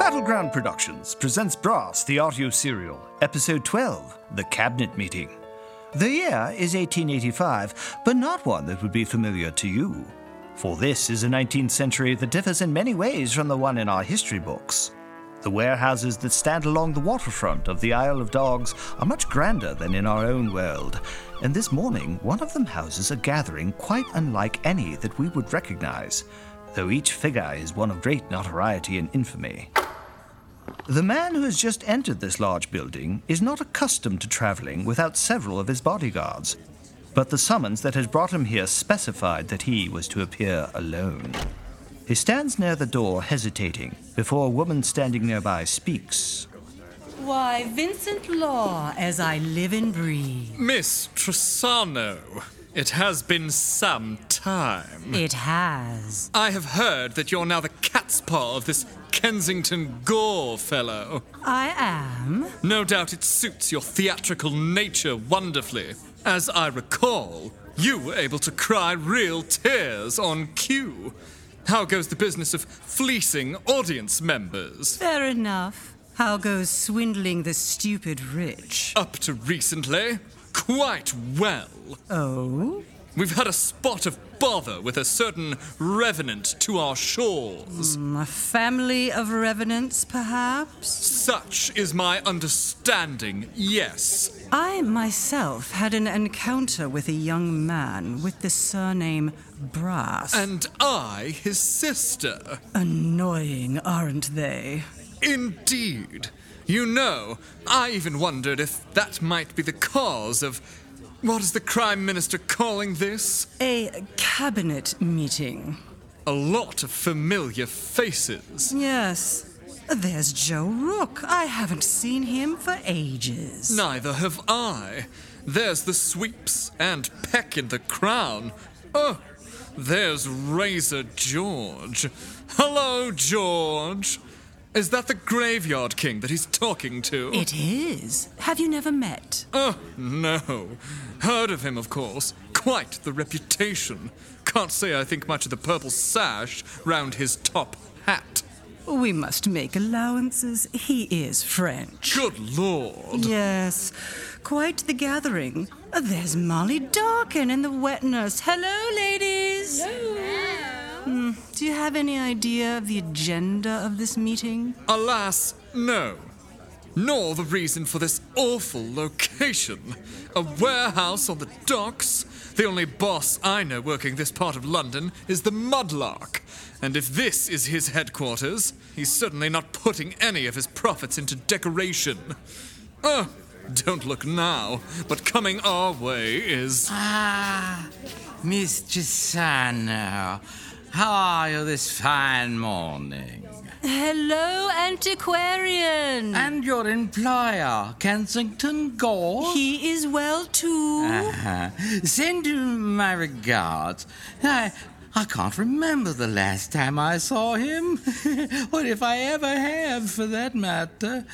Battleground Productions presents Brass, the audio serial, episode 12, The Cabinet Meeting. The year is 1885, but not one that would be familiar to you. For this is a 19th century that differs in many ways from the one in our history books. The warehouses that stand along the waterfront of the Isle of Dogs are much grander than in our own world, and this morning one of them houses a gathering quite unlike any that we would recognize, though each figure is one of great notoriety and infamy. The man who has just entered this large building is not accustomed to traveling without several of his bodyguards, but the summons that has brought him here specified that he was to appear alone. He stands near the door, hesitating, before a woman standing nearby speaks. Why, Vincent Law, as I live and breathe. Miss Tressano, it has been some time. It has. I have heard that you're now the cat's paw of this Kensington Gore fellow. I am. No doubt it suits your theatrical nature wonderfully. As I recall, you were able to cry real tears on cue. How goes the business of fleecing audience members? Fair enough. How goes swindling the stupid rich? Up to recently, quite well. Oh? We've had a spot of bother with a certain revenant to our shores. Mm, a family of revenants, perhaps? Such is my understanding, yes. I myself had an encounter with a young man with the surname Brass. And I, his sister. Annoying, aren't they? Indeed. You know, I even wondered if that might be the cause of. What is the Crime Minister calling this? A cabinet meeting. A lot of familiar faces. Yes. There's Joe Rook. I haven't seen him for ages. Neither have I. There's the sweeps and Peck in the crown. Oh, there's Razor George. Hello, George. Is that the graveyard king that he's talking to? It is. Have you never met? Oh, no. Heard of him, of course. Quite the reputation. Can't say I think much of the purple sash round his top hat. We must make allowances. He is French. Good lord. Yes, quite the gathering. There's Molly Darkin and the wet nurse. Hello, ladies. Hmm, Do you have any idea of the agenda of this meeting? Alas, no. Nor the reason for this awful location. A warehouse on the docks. The only boss I know working this part of London is the Mudlark. And if this is his headquarters, he's certainly not putting any of his profits into decoration. Oh, don't look now, but coming our way is. Ah, Miss Tressano, how are you this fine morning? Hello, antiquarian. And your employer, Kensington Gore? he is well too. Uh-huh. Send him my regards. I, I can't remember the last time I saw him, or if I ever have, for that matter.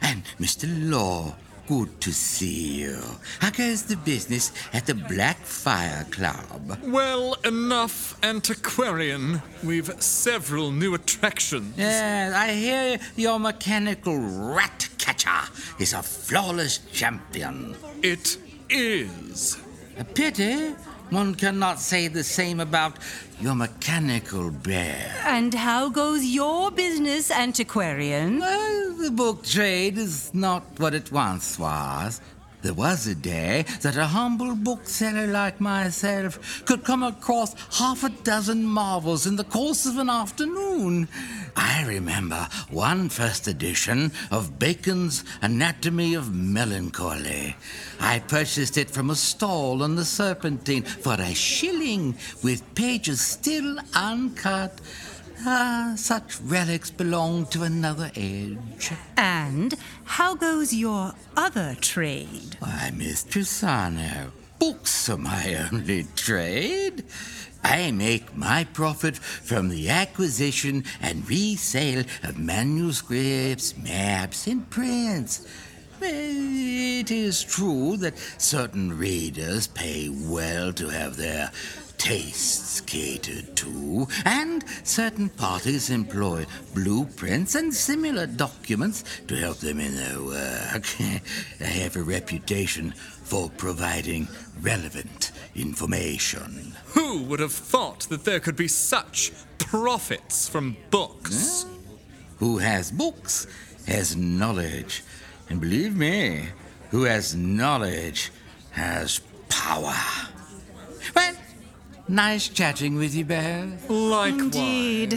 And Mr. Law, good to see you. How goes the business at the Blackfire Club? Well enough, antiquarian. We've several new attractions. Yes, I hear your mechanical rat catcher is a flawless champion. It is. A pity one cannot say the same about your mechanical bear. And how goes your business, antiquarian? Well, the book trade is not what it once was. There was a day that a humble bookseller like myself could come across half a dozen marvels in the course of an afternoon. I remember one first edition of Bacon's Anatomy of Melancholy. I purchased it from a stall on the Serpentine for a shilling, with pages still uncut. Ah, such relics belong to another age. And how goes your other trade? Why, Miss Tressano, books are my only trade. I make my profit from the acquisition and resale of manuscripts, maps, and prints. It is true that certain readers pay well to have their tastes catered to, and certain parties employ blueprints and similar documents to help them in their work. I have a reputation for providing relevant information. Who would have thought that there could be such profits from books? Who has books has knowledge. And believe me, who has knowledge has power. Well, nice chatting with you both. Likewise. Indeed.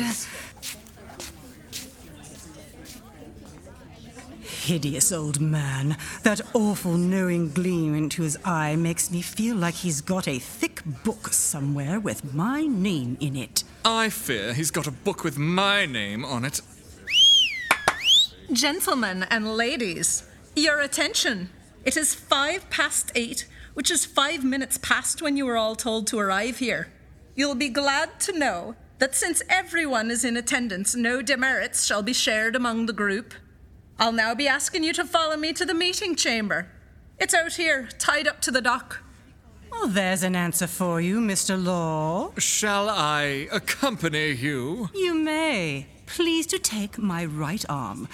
Hideous old man. That awful knowing gleam into his eye makes me feel like he's got a thick book somewhere with my name in it. I fear he's got a book with my name on it. Gentlemen and ladies, your attention. It is five past eight, which is five minutes past when you were all told to arrive here. You'll be glad to know that since everyone is in attendance, no demerits shall be shared among the group. I'll now be asking you to follow me to the meeting chamber. It's out here, tied up to the dock. Well, there's an answer for you, Mr. Law. Shall I accompany you? You may. Please to take my right arm.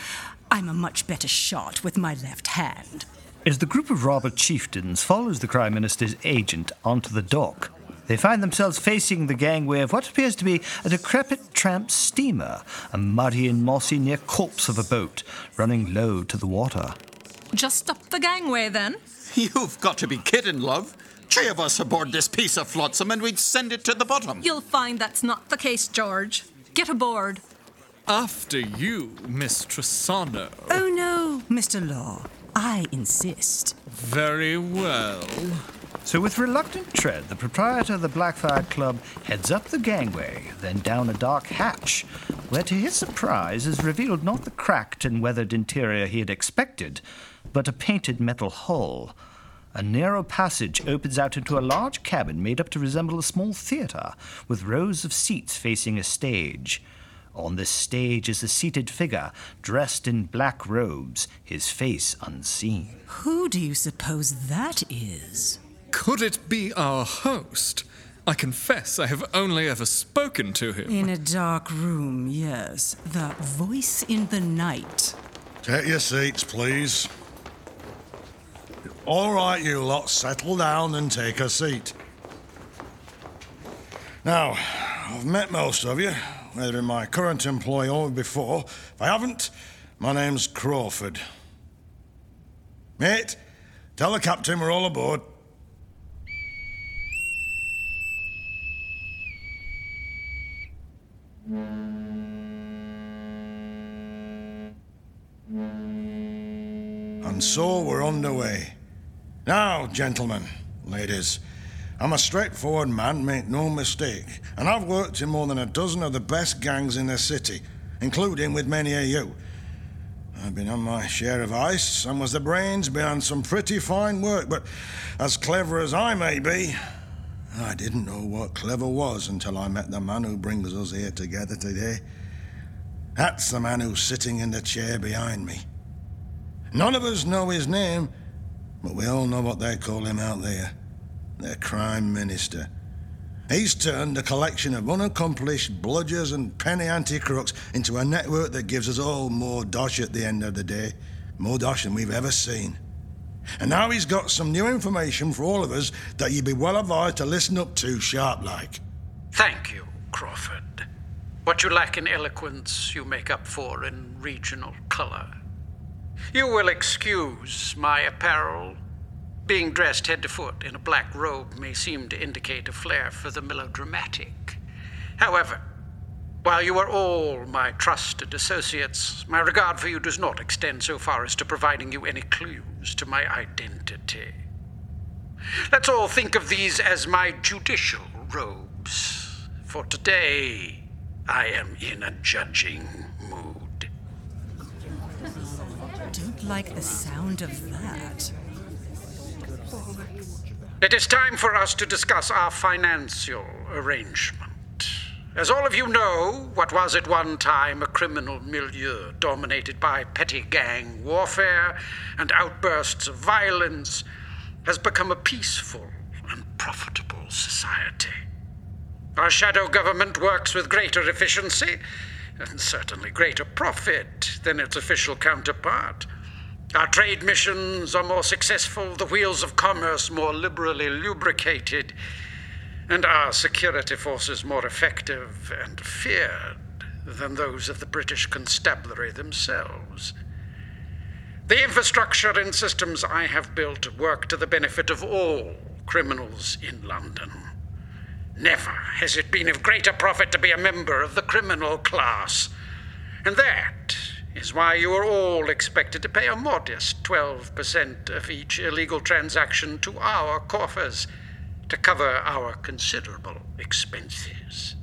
I'm a much better shot with my left hand. As the group of robber chieftains follows the Crime Minister's agent onto the dock, they find themselves facing the gangway of what appears to be a decrepit tramp steamer, a muddy and mossy near corpse of a boat running low to the water. Just up the gangway then. You've got to be kidding, love. Three of us aboard this piece of flotsam and we'd send it to the bottom. You'll find that's not the case, George. Get aboard. After you, Miss Tressano. Oh no, Mr. Law. I insist. Very well. So, with reluctant tread, the proprietor of the Blackfire Club heads up the gangway, then down a dark hatch, where to his surprise is revealed not the cracked and weathered interior he had expected, but a painted metal hull. A narrow passage opens out into a large cabin made up to resemble a small theatre, with rows of seats facing a stage. On this stage is a seated figure, dressed in black robes, his face unseen. Who do you suppose that is? Could it be our host? I confess I have only ever spoken to him. In a dark room, yes. The voice in the night. Take your seats, please. All right, you lot, settle down and take a seat. Now, I've met most of you, whether in my current employ or before. If I haven't, my name's Crawford. Mate, tell the captain we're all aboard. And so we're underway. Now, gentlemen, ladies, I'm a straightforward man, make no mistake, and I've worked in more than a dozen of the best gangs in the city, including with many of you. I've been on my share of ice and was the brains behind some pretty fine work, but as clever as I may be, I didn't know what clever was until I met the man who brings us here together today. That's the man who's sitting in the chair behind me. None of us know his name, but we all know what they call him out there their crime minister. He's turned a collection of unaccomplished bludgers and penny ante crooks into a network that gives us all more dosh at the end of the day. More dosh than we've ever seen. And now he's got some new information for all of us that you'd be well advised to listen up to sharp like. Thank you, Crawford. What you lack in eloquence, you make up for in regional color. You will excuse my apparel. Being dressed head to foot in a black robe may seem to indicate a flair for the melodramatic. However, while you are all my trusted associates, my regard for you does not extend so far as to providing you any clues to my identity. Let's all think of these as my judicial robes. For today, I am in a judging mood. Don't like the sound of that. It is time for us to discuss our financial arrangement. As all of you know, what was at one time a criminal milieu dominated by petty gang warfare and outbursts of violence has become a peaceful and profitable society. Our shadow government works with greater efficiency and certainly greater profit than its official counterpart. Our trade missions are more successful, the wheels of commerce more liberally lubricated, and our security forces more effective and feared than those of the British constabulary themselves. The infrastructure and systems I have built work to the benefit of all criminals in London. Never has it been of greater profit to be a member of the criminal class. And that is why you are all expected to pay a modest 12% of each illegal transaction to our coffers to cover our considerable expenses.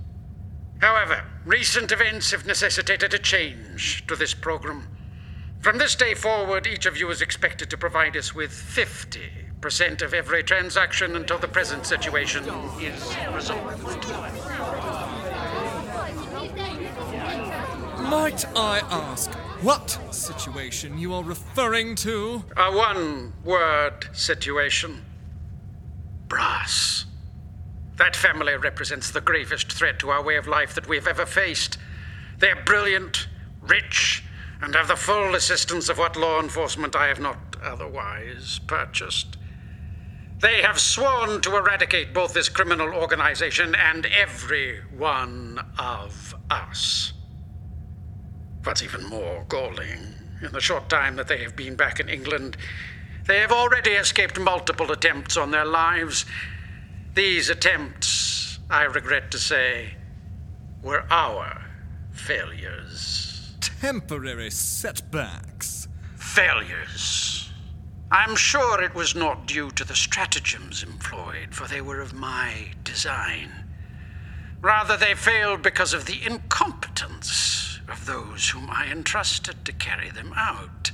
However, recent events have necessitated a change to this program. From this day forward, each of you is expected to provide us with 50% of every transaction until the present situation is resolved. Might I ask what situation you are referring to? A one word situation brass. That family represents the gravest threat to our way of life that we have ever faced. They're brilliant, rich, and have the full assistance of what law enforcement I have not otherwise purchased. They have sworn to eradicate both this criminal organization and every one of us. What's even more galling, in the short time that they have been back in England, they have already escaped multiple attempts on their lives. These attempts, I regret to say, were our failures. Temporary setbacks. Failures. I'm sure it was not due to the stratagems employed, for they were of my design. Rather, they failed because of the incompetence of those whom I entrusted to carry them out.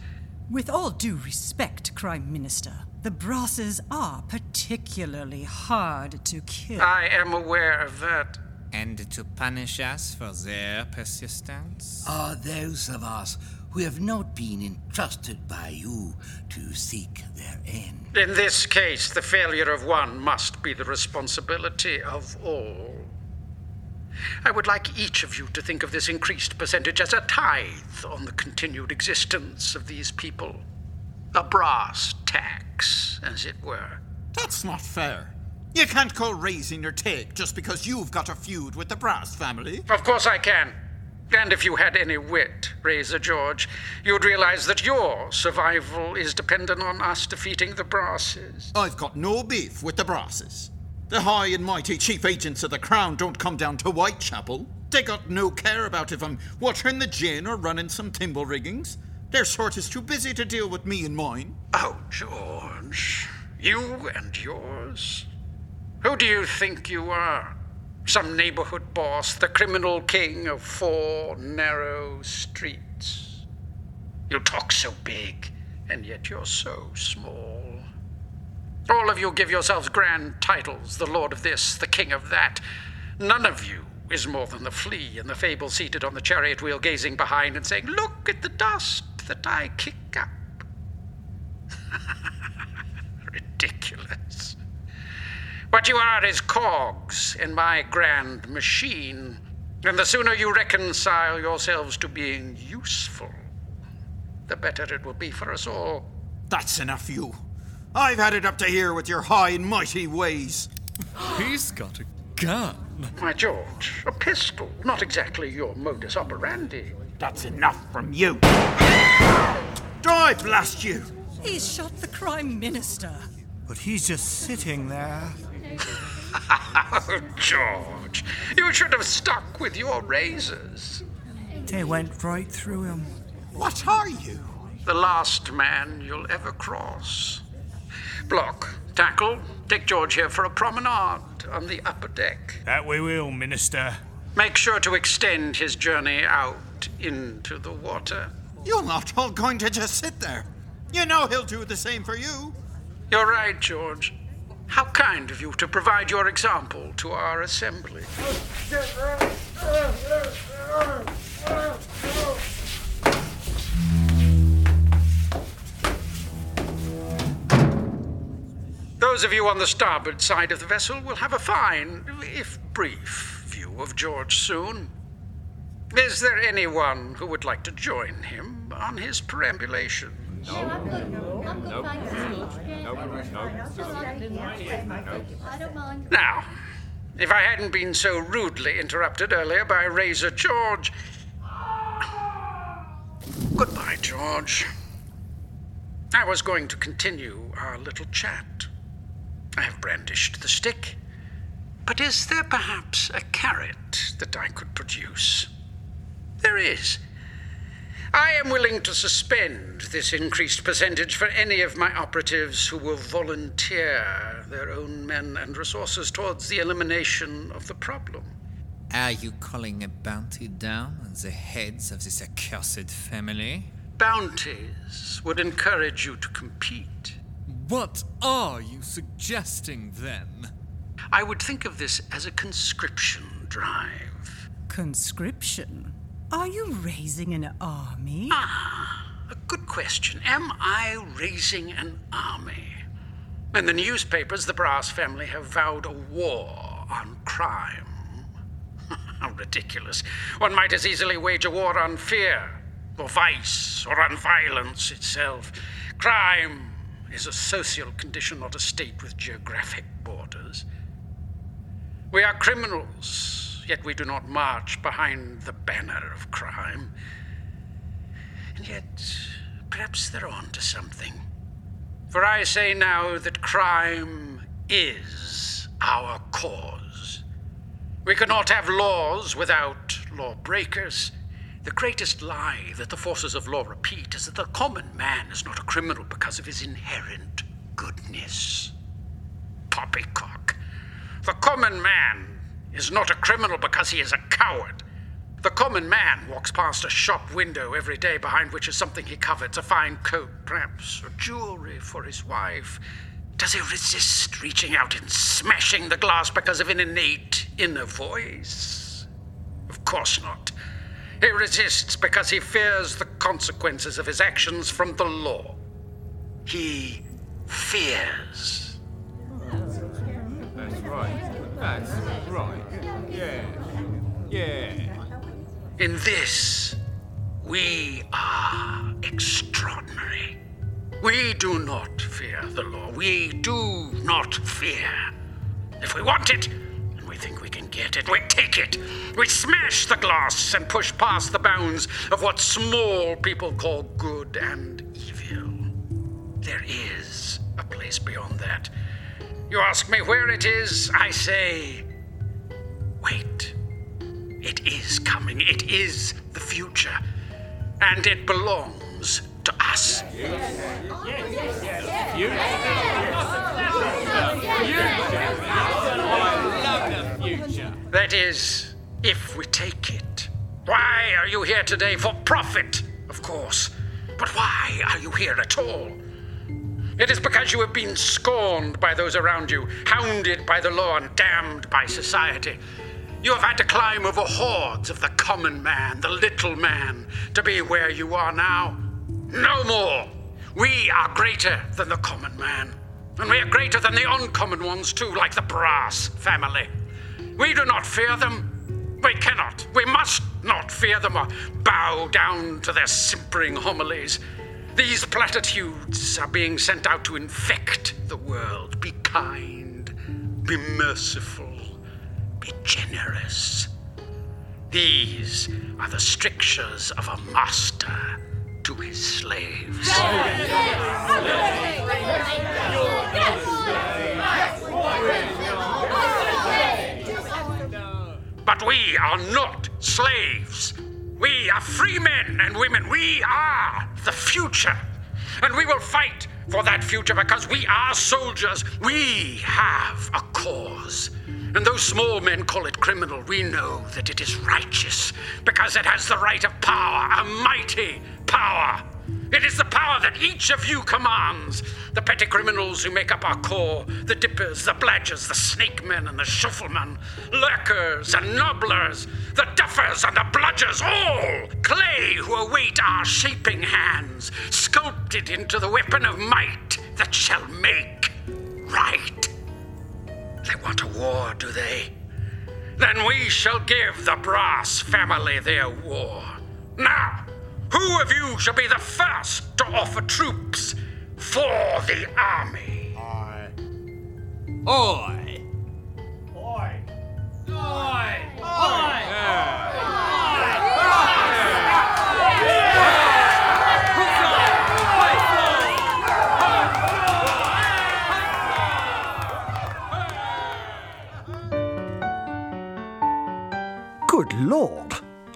With all due respect, Crime Minister, the brasses are particularly hard to kill. I am aware of that. And to punish us for their persistence? Are those of us who have not been entrusted by you to seek their end. In this case, the failure of one must be the responsibility of all. I would like each of you to think of this increased percentage as a tithe on the continued existence of these people. A brass tax, as it were. That's not fair. You can't go raising your take just because you've got a feud with the Brass family. Of course I can. And if you had any wit, Razor George, you'd realize that your survival is dependent on us defeating the Brasses. I've got no beef with the Brasses. The high and mighty chief agents of the Crown don't come down to Whitechapel. They got no care about if I'm watering the gin or running some timber riggings. Their sort is too busy to deal with me and mine. Oh, George. You and yours? Who do you think you are? Some neighborhood boss, the criminal king of four narrow streets. You talk so big, and yet you're so small. All of you give yourselves grand titles the lord of this, the king of that. None of you is more than the flea in the fable seated on the chariot wheel, gazing behind and saying, Look at the dust that I kick up. Ridiculous. What you are is cogs in my grand machine, and the sooner you reconcile yourselves to being useful, the better it will be for us all. That's enough, you. I've had it up to here with your high and mighty ways. He's got a gun. My George, a pistol, not exactly your modus operandi. That's enough from you. Die, blast you! He's shot the Crime Minister. But he's just sitting there. Oh, George, you should have stuck with your razors. They went right through him. What are you? The last man you'll ever cross. Block, tackle, take George here for a promenade on the upper deck. That we will, Minister. Make sure to extend his journey out into the water. You're not all going to just sit there. You know he'll do the same for you. You're right, George. How kind of you to provide your example to our assembly. Those of you on the starboard side of the vessel will have a fine, if brief, view of George soon. Is there anyone who would like to join him on his perambulation? No. No. No. No. No. Now, if I hadn't been so rudely interrupted earlier by Razor George. Goodbye, George. I was going to continue our little chat. I have brandished the stick. But is there perhaps a carrot that I could produce? There is. I am willing to suspend this increased percentage for any of my operatives who will volunteer their own men and resources towards the elimination of the problem. Are you calling a bounty down on the heads of this accursed family? Bounties would encourage you to compete. What are you suggesting then? I would think of this as a conscription drive. Conscription? Are you raising an army? Ah, a good question. Am I raising an army? In the newspapers, the Brass family have vowed a war on crime. How ridiculous. One might as easily wage a war on fear, or vice, or on violence itself. Crime is a social condition, not a state with geographic borders. We are criminals, yet we do not march behind the banner of crime. And yet, perhaps they're on to something. For I say now that crime is our cause. We cannot have laws without lawbreakers. The greatest lie that the forces of law repeat is that the common man is not a criminal because of his inherent goodness. Poppycock. The common man is not a criminal because he is a coward. The common man walks past a shop window every day behind which is something he covets a fine coat, perhaps, or jewelry for his wife. Does he resist reaching out and smashing the glass because of an innate inner voice? Of course not. He resists because he fears the consequences of his actions from the law. He fears. That's right. That's right. Yeah. Yeah. In this, we are extraordinary. We do not fear the law. We do not fear. If we want it, get it, we take it. We smash the glass and push past the bounds of what small people call good and evil. There is a place beyond that. You ask me where it is, I say, wait. It is coming. It is the future. And it belongs to us. That is, if we take it. Why are you here today? For profit, of course. But why are you here at all? It is because you have been scorned by those around you, hounded by the law, and damned by society. You have had to climb over hordes of the common man, the little man, to be where you are now. No more! We are greater than the common man. And we are greater than the uncommon ones, too, like the Brass family. We do not fear them. We cannot. We must not fear them or bow down to their simpering homilies. These platitudes are being sent out to infect the world. Be kind, be merciful, be generous. These are the strictures of a master to his slaves. But we are not slaves. We are free men and women. We are the future. And we will fight for that future because we are soldiers. We have a cause. And though small men call it criminal, we know that it is righteous because it has the right of power, a mighty power. It is the power that each of you commands. The petty criminals who make up our corps, the dippers, the bludgers, the snake men and the shufflemen, lurkers and nobblers, the duffers and the bludgers, all clay who await our shaping hands, sculpted into the weapon of might that shall make Right. They want a war, do they? Then we shall give the Brass family their war. Now, who of you shall be the first to offer troops for the army? Oi! Good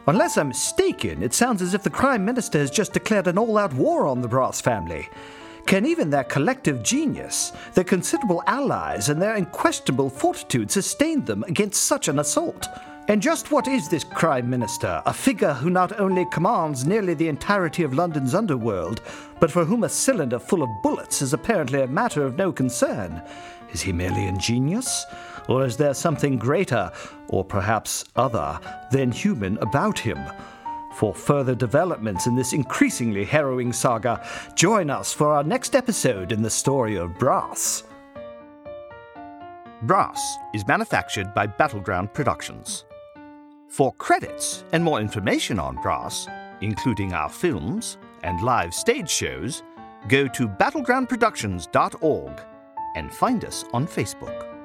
Unless I'm mistaken, it sounds as if the Crime Minister has just declared an all out war on the Brass family. Can even their collective genius, their considerable allies, and their unquestionable fortitude sustain them against such an assault? And just what is this Crime Minister? A figure who not only commands nearly the entirety of London's underworld, but for whom a cylinder full of bullets is apparently a matter of no concern. Is he merely ingenious? Or is there something greater, or perhaps other, than human about him? For further developments in this increasingly harrowing saga, join us for our next episode in the story of Brass. Brass is manufactured by Battleground Productions. For credits and more information on Brass, including our films and live stage shows, go to battlegroundproductions.org and find us on Facebook.